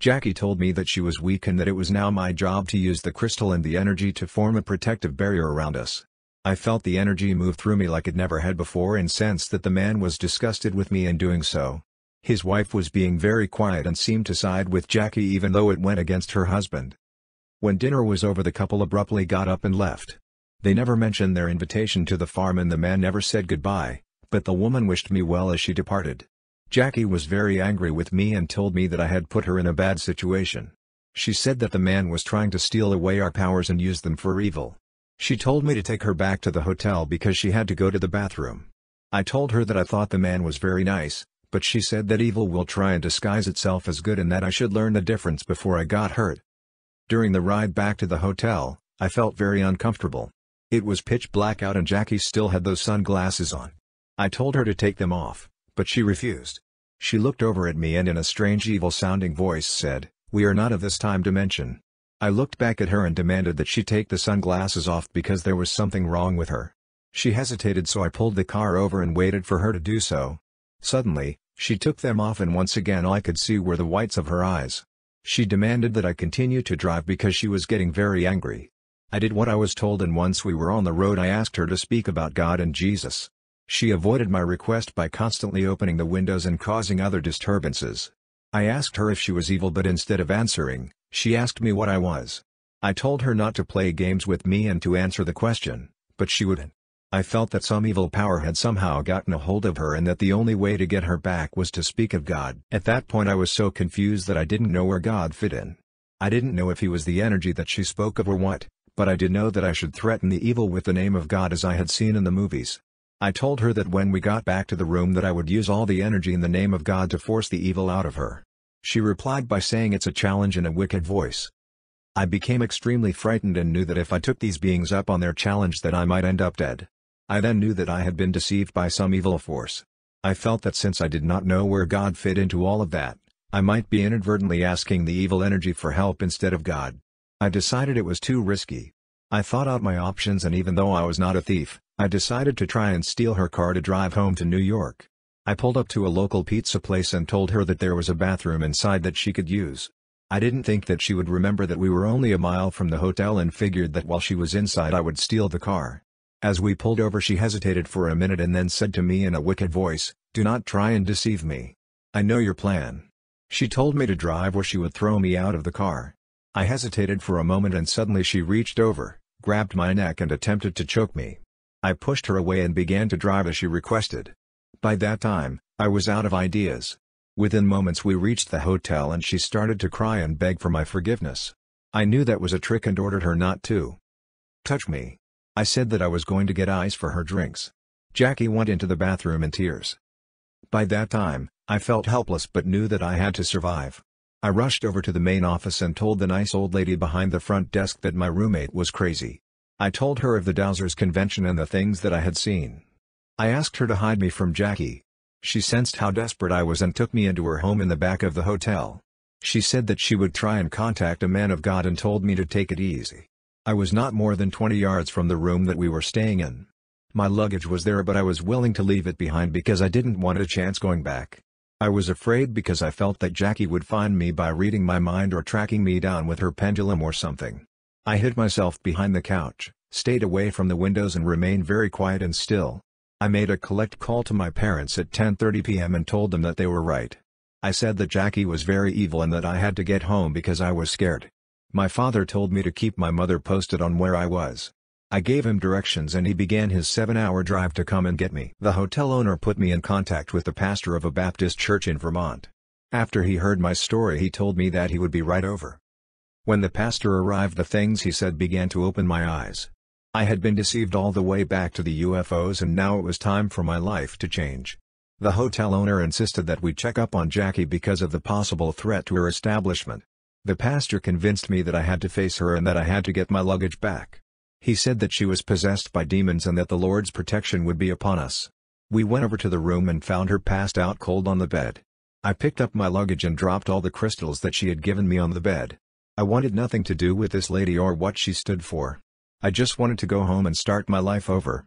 Jackie told me that she was weak and that it was now my job to use the crystal and the energy to form a protective barrier around us. I felt the energy move through me like it never had before and sensed that the man was disgusted with me in doing so. His wife was being very quiet and seemed to side with Jackie even though it went against her husband. When dinner was over the couple abruptly got up and left. They never mentioned their invitation to the farm and the man never said goodbye, but the woman wished me well as she departed. Jackie was very angry with me and told me that I had put her in a bad situation. She said that the man was trying to steal away our powers and use them for evil. She told me to take her back to the hotel because she had to go to the bathroom. I told her that I thought the man was very nice, but she said that evil will try and disguise itself as good and that I should learn the difference before I got hurt. During the ride back to the hotel, I felt very uncomfortable. It was pitch black out and Jackie still had those sunglasses on. I told her to take them off, but she refused. She looked over at me and in a strange evil-sounding voice said, We are not of this time dimension. I looked back at her and demanded that she take the sunglasses off because there was something wrong with her. She hesitated so I pulled the car over and waited for her to do so. Suddenly, she took them off and once again all I could see were the whites of her eyes. She demanded that I continue to drive because she was getting very angry. I did what I was told and once we were on the road I asked her to speak about God and Jesus. She avoided my request by constantly opening the windows and causing other disturbances. I asked her if she was evil but instead of answering, she asked me what I was. I told her not to play games with me and to answer the question, but she wouldn't. I felt that some evil power had somehow gotten a hold of her and that the only way to get her back was to speak of God. At that point I was so confused that I didn't know where God fit in. I didn't know if he was the energy that she spoke of or what, but I did know that I should threaten the evil with the name of God as I had seen in the movies. I told her that when we got back to the room that I would use all the energy in the name of God to force the evil out of her. She replied by saying it's a challenge in a wicked voice. I became extremely frightened and knew that if I took these beings up on their challenge that I might end up dead. I then knew that I had been deceived by some evil force. I felt that since I did not know where God fit into all of that, I might be inadvertently asking the evil energy for help instead of God. I decided it was too risky. I thought out my options and even though I was not a thief, I decided to try and steal her car to drive home to New York. I pulled up to a local pizza place and told her that there was a bathroom inside that she could use. I didn't think that she would remember that we were only a mile from the hotel and figured that while she was inside I would steal the car. As we pulled over she hesitated for a minute and then said to me in a wicked voice, Do not try and deceive me. I know your plan. She told me to drive or she would throw me out of the car. I hesitated for a moment and suddenly she reached over, grabbed my neck and attempted to choke me. I pushed her away and began to drive as she requested. By that time, I was out of ideas. Within moments we reached the hotel and she started to cry and beg for my forgiveness. I knew that was a trick and ordered her not to touch me. I said that I was going to get ice for her drinks. Jackie went into the bathroom in tears. By that time, I felt helpless but knew that I had to survive. I rushed over to the main office and told the nice old lady behind the front desk that my roommate was crazy. I told her of the Dowsers convention and the things that I had seen. I asked her to hide me from Jackie. She sensed how desperate I was and took me into her home in the back of the hotel. She said that she would try and contact a man of God and told me to take it easy. I was not more than 20 yards from the room that we were staying in. My luggage was there but I was willing to leave it behind because I didn't want a chance going back. I was afraid because I felt that Jackie would find me by reading my mind or tracking me down with her pendulum or something. I hid myself behind the couch, stayed away from the windows and remained very quiet and still. I made a collect call to my parents at 10.30 p.m. and told them that they were right. I said that Jackie was very evil and that I had to get home because I was scared. My father told me to keep my mother posted on where I was. I gave him directions and he began his seven-hour drive to come and get me. The hotel owner put me in contact with the pastor of a Baptist church in Vermont. After he heard my story he told me that he would be right over. When the pastor arrived the things he said began to open my eyes. I had been deceived all the way back to the UFOs and now it was time for my life to change. The hotel owner insisted that we check up on Jackie because of the possible threat to her establishment. The pastor convinced me that I had to face her and that I had to get my luggage back. He said that she was possessed by demons and that the Lord's protection would be upon us. We went over to the room and found her passed out cold on the bed. I picked up my luggage and dropped all the crystals that she had given me on the bed. I wanted nothing to do with this lady or what she stood for. I just wanted to go home and start my life over.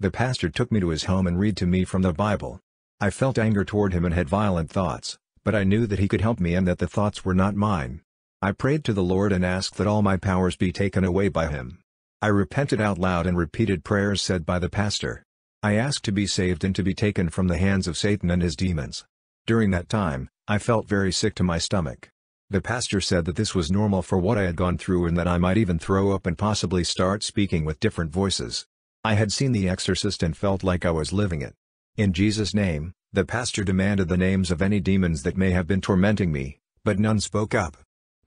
The pastor took me to his home and read to me from the Bible. I felt anger toward him and had violent thoughts, but I knew that he could help me and that the thoughts were not mine. I prayed to the Lord and asked that all my powers be taken away by him. I repented out loud and repeated prayers said by the pastor. I asked to be saved and to be taken from the hands of Satan and his demons. During that time, I felt very sick to my stomach. The pastor said that this was normal for what I had gone through and that I might even throw up and possibly start speaking with different voices. I had seen The Exorcist and felt like I was living it. In Jesus' name, the pastor demanded the names of any demons that may have been tormenting me, but none spoke up.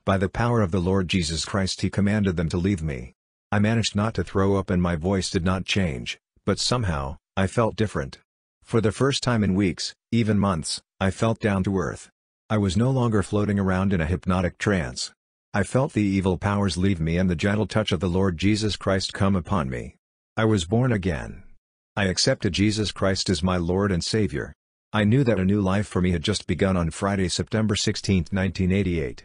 By the power of the Lord Jesus Christ he commanded them to leave me. I managed not to throw up and my voice did not change, but somehow, I felt different. For the first time in weeks, even months, I felt down to earth. I was no longer floating around in a hypnotic trance. I felt the evil powers leave me and the gentle touch of the Lord Jesus Christ come upon me. I was born again. I accepted Jesus Christ as my Lord and Savior. I knew that a new life for me had just begun on Friday, September 16, 1988.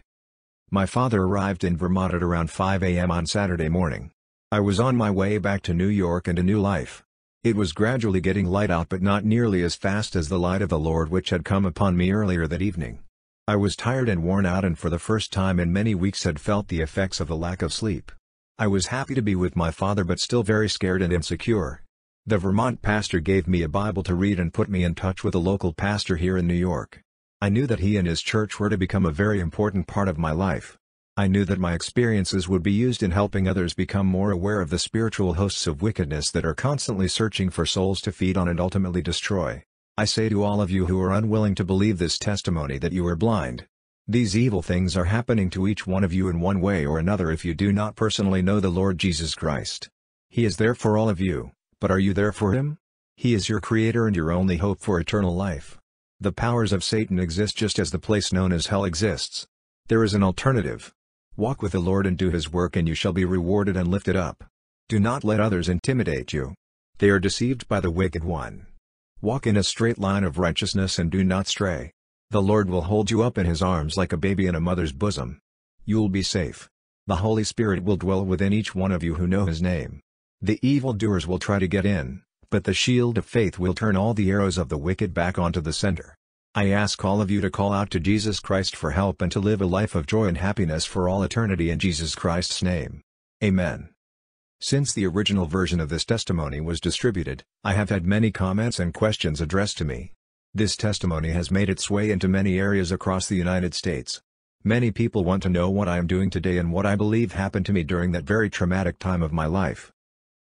My father arrived in Vermont at around 5 a.m. on Saturday morning. I was on my way back to New York and a new life. It was gradually getting light out but not nearly as fast as the light of the Lord which had come upon me earlier that evening. I was tired and worn out and for the first time in many weeks had felt the effects of the lack of sleep. I was happy to be with my father but still very scared and insecure. The Vermont pastor gave me a Bible to read and put me in touch with a local pastor here in New York. I knew that he and his church were to become a very important part of my life. I knew that my experiences would be used in helping others become more aware of the spiritual hosts of wickedness that are constantly searching for souls to feed on and ultimately destroy. I say to all of you who are unwilling to believe this testimony that you are blind. These evil things are happening to each one of you in one way or another if you do not personally know the Lord Jesus Christ. He is there for all of you, but are you there for Him? He is your Creator and your only hope for eternal life. The powers of Satan exist just as the place known as hell exists. There is an alternative. Walk with the Lord and do His work and you shall be rewarded and lifted up. Do not let others intimidate you. They are deceived by the wicked one. Walk in a straight line of righteousness and do not stray. The Lord will hold you up in His arms like a baby in a mother's bosom. You'll be safe. The Holy Spirit will dwell within each one of you who know His name. The evildoers will try to get in, but the shield of faith will turn all the arrows of the wicked back onto the center. I ask all of you to call out to Jesus Christ for help and to live a life of joy and happiness for all eternity in Jesus Christ's name. Amen. Since the original version of this testimony was distributed, I have had many comments and questions addressed to me. This testimony has made its way into many areas across the United States. Many people want to know what I am doing today and what I believe happened to me during that very traumatic time of my life.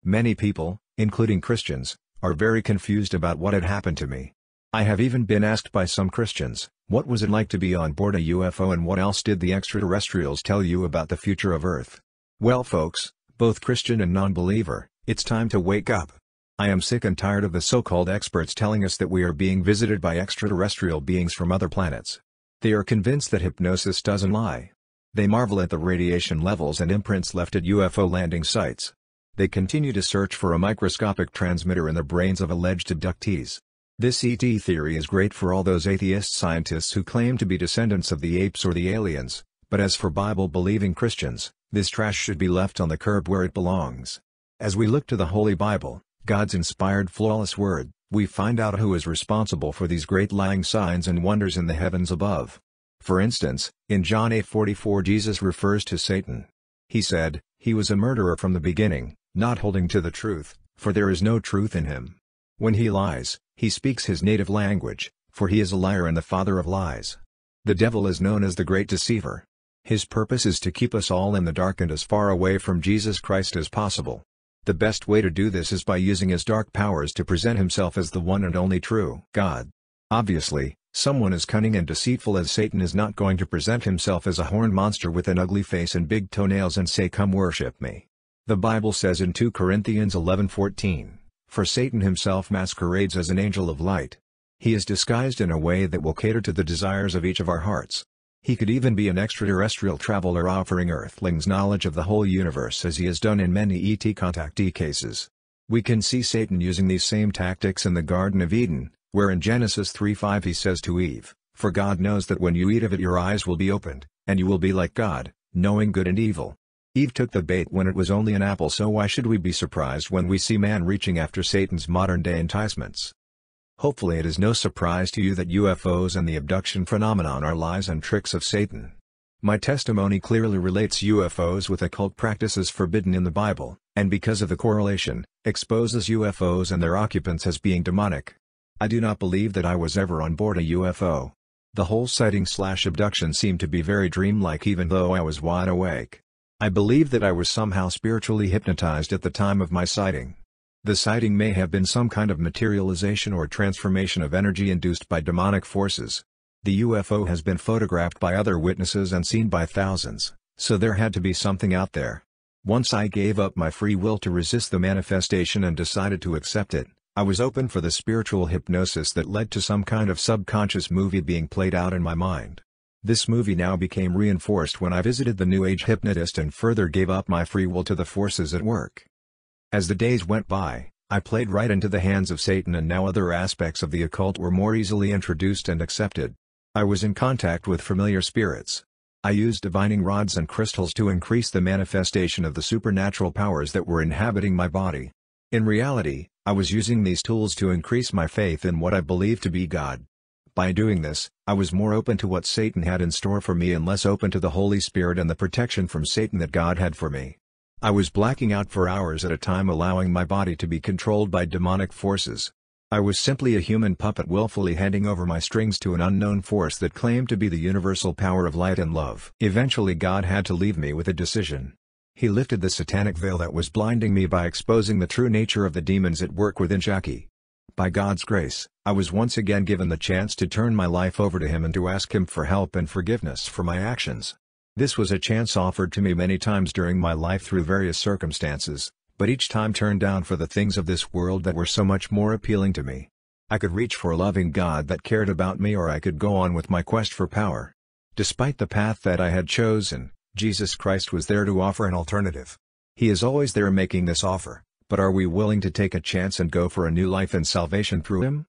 Many people, including Christians, are very confused about what had happened to me. I have even been asked by some Christians, what was it like to be on board a UFO and what else did the extraterrestrials tell you about the future of Earth? Well folks, both Christian and non-believer, it's time to wake up. I am sick and tired of the so-called experts telling us that we are being visited by extraterrestrial beings from other planets. They are convinced that hypnosis doesn't lie. They marvel at the radiation levels and imprints left at UFO landing sites. They continue to search for a microscopic transmitter in the brains of alleged abductees. This ET theory is great for all those atheist scientists who claim to be descendants of the apes or the aliens, but as for Bible-believing Christians, this trash should be left on the curb where it belongs. As we look to the Holy Bible, God's inspired flawless word, we find out who is responsible for these great lying signs and wonders in the heavens above. For instance, in John 8:44 Jesus refers to Satan. He said, he was a murderer from the beginning, not holding to the truth, for there is no truth in him. When he lies, he speaks his native language, for he is a liar and the father of lies. The devil is known as the great deceiver. His purpose is to keep us all in the dark and as far away from Jesus Christ as possible. The best way to do this is by using his dark powers to present himself as the one and only true God. Obviously, someone as cunning and deceitful as Satan is not going to present himself as a horned monster with an ugly face and big toenails and say come worship me. The Bible says in 2 Corinthians 11:14, For Satan himself masquerades as an angel of light. He is disguised in a way that will cater to the desires of each of our hearts. He could even be an extraterrestrial traveler offering Earthlings knowledge of the whole universe as he has done in many ET contactee cases. We can see Satan using these same tactics in the Garden of Eden, where in Genesis 3:5 he says to Eve, For God knows that when you eat of it your eyes will be opened, and you will be like God, knowing good and evil. Eve took the bait when it was only an apple so why should we be surprised when we see man reaching after Satan's modern-day enticements? Hopefully it is no surprise to you that UFOs and the abduction phenomenon are lies and tricks of Satan. My testimony clearly relates UFOs with occult practices forbidden in the Bible, and because of the correlation, exposes UFOs and their occupants as being demonic. I do not believe that I was ever on board a UFO. The whole sighting slash abduction seemed to be very dreamlike even though I was wide awake. I believe that I was somehow spiritually hypnotized at the time of my sighting. The sighting may have been some kind of materialization or transformation of energy induced by demonic forces. The UFO has been photographed by other witnesses and seen by thousands, so there had to be something out there. Once I gave up my free will to resist the manifestation and decided to accept it, I was open for the spiritual hypnosis that led to some kind of subconscious movie being played out in my mind. This movie now became reinforced when I visited the New Age hypnotist and further gave up my free will to the forces at work. As the days went by, I played right into the hands of Satan and now other aspects of the occult were more easily introduced and accepted. I was in contact with familiar spirits. I used divining rods and crystals to increase the manifestation of the supernatural powers that were inhabiting my body. In reality, I was using these tools to increase my faith in what I believed to be God. By doing this, I was more open to what Satan had in store for me and less open to the Holy Spirit and the protection from Satan that God had for me. I was blacking out for hours at a time allowing my body to be controlled by demonic forces. I was simply a human puppet willfully handing over my strings to an unknown force that claimed to be the universal power of light and love. Eventually God had to leave me with a decision. He lifted the satanic veil that was blinding me by exposing the true nature of the demons at work within Jackie. By God's grace, I was once again given the chance to turn my life over to Him and to ask Him for help and forgiveness for my actions. This was a chance offered to me many times during my life through various circumstances, but each time turned down for the things of this world that were so much more appealing to me. I could reach for a loving God that cared about me or I could go on with my quest for power. Despite the path that I had chosen, Jesus Christ was there to offer an alternative. He is always there making this offer, but are we willing to take a chance and go for a new life and salvation through Him?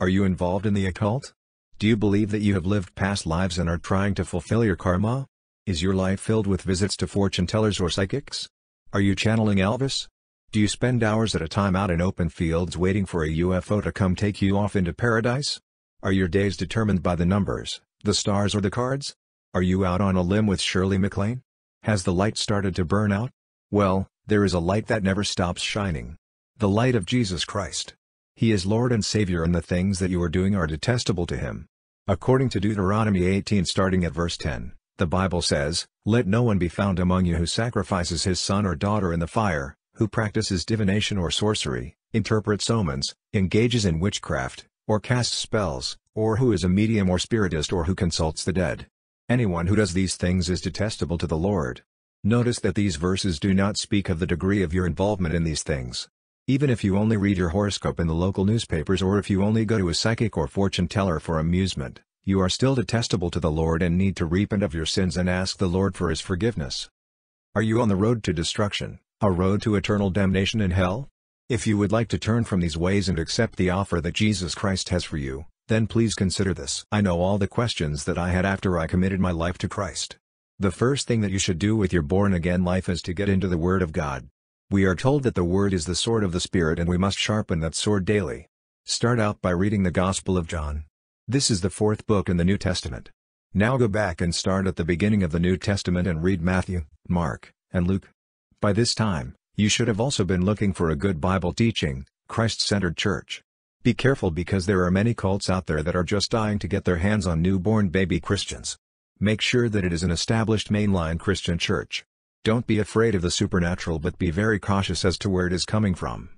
Are you involved in the occult? Do you believe that you have lived past lives and are trying to fulfill your karma? Is your life filled with visits to fortune tellers or psychics? Are you channeling Elvis? Do you spend hours at a time out in open fields waiting for a UFO to come take you off into paradise? Are your days determined by the numbers, the stars or the cards? Are you out on a limb with Shirley MacLaine? Has the light started to burn out? Well, there is a light that never stops shining. The light of Jesus Christ. He is Lord and Savior and the things that you are doing are detestable to Him. According to Deuteronomy 18 starting at verse 10. The Bible says, Let no one be found among you who sacrifices his son or daughter in the fire, who practices divination or sorcery, interprets omens, engages in witchcraft, or casts spells, or who is a medium or spiritist or who consults the dead. Anyone who does these things is detestable to the Lord. Notice that these verses do not speak of the degree of your involvement in these things. Even if you only read your horoscope in the local newspapers or if you only go to a psychic or fortune teller for amusement, you are still detestable to the Lord and need to repent of your sins and ask the Lord for his forgiveness. Are you on the road to destruction, a road to eternal damnation in hell? If you would like to turn from these ways and accept the offer that Jesus Christ has for you, then please consider this. I know all the questions that I had after I committed my life to Christ. The first thing that you should do with your born-again life is to get into the Word of God. We are told that the Word is the sword of the Spirit and we must sharpen that sword daily. Start out by reading the Gospel of John. This is the fourth book in the New Testament. Now go back and start at the beginning of the New Testament and read Matthew, Mark, and Luke. By this time, you should have also been looking for a good Bible teaching, Christ-centered church. Be careful because there are many cults out there that are just dying to get their hands on newborn baby Christians. Make sure that it is an established mainline Christian church. Don't be afraid of the supernatural but be very cautious as to where it is coming from.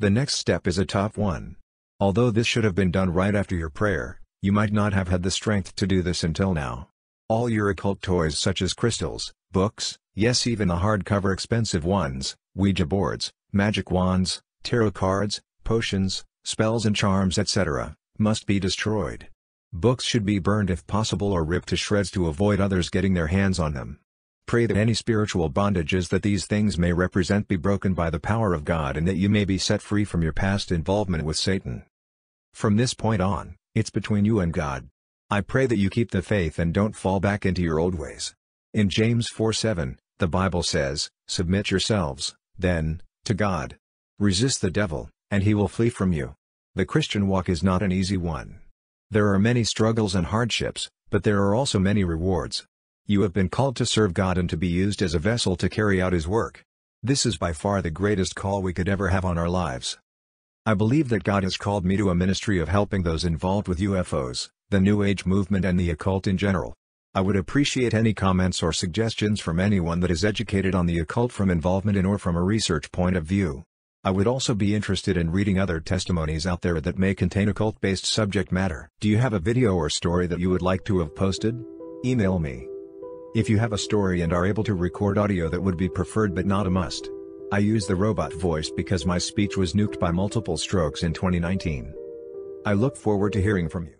The next step is a tough one. Although this should have been done right after your prayer, you might not have had the strength to do this until now. All your occult toys such as crystals, books, yes even the hardcover expensive ones, Ouija boards, magic wands, tarot cards, potions, spells and charms etc., must be destroyed. Books should be burned if possible or ripped to shreds to avoid others getting their hands on them. Pray that any spiritual bondages that these things may represent be broken by the power of God and that you may be set free from your past involvement with Satan. From this point on, it's between you and God. I pray that you keep the faith and don't fall back into your old ways. In James 4:7, the Bible says, Submit yourselves, then, to God. Resist the devil, and he will flee from you. The Christian walk is not an easy one. There are many struggles and hardships, but there are also many rewards. You have been called to serve God and to be used as a vessel to carry out His work. This is by far the greatest call we could ever have on our lives. I believe that God has called me to a ministry of helping those involved with UFOs, the New Age movement and the occult in general. I would appreciate any comments or suggestions from anyone that is educated on the occult from involvement in or from a research point of view. I would also be interested in reading other testimonies out there that may contain occult-based subject matter. Do you have a video or story that you would like to have posted? Email me. If you have a story and are able to record audio that would be preferred but not a must. I use the robot voice because my speech was nuked by multiple strokes in 2019. I look forward to hearing from you.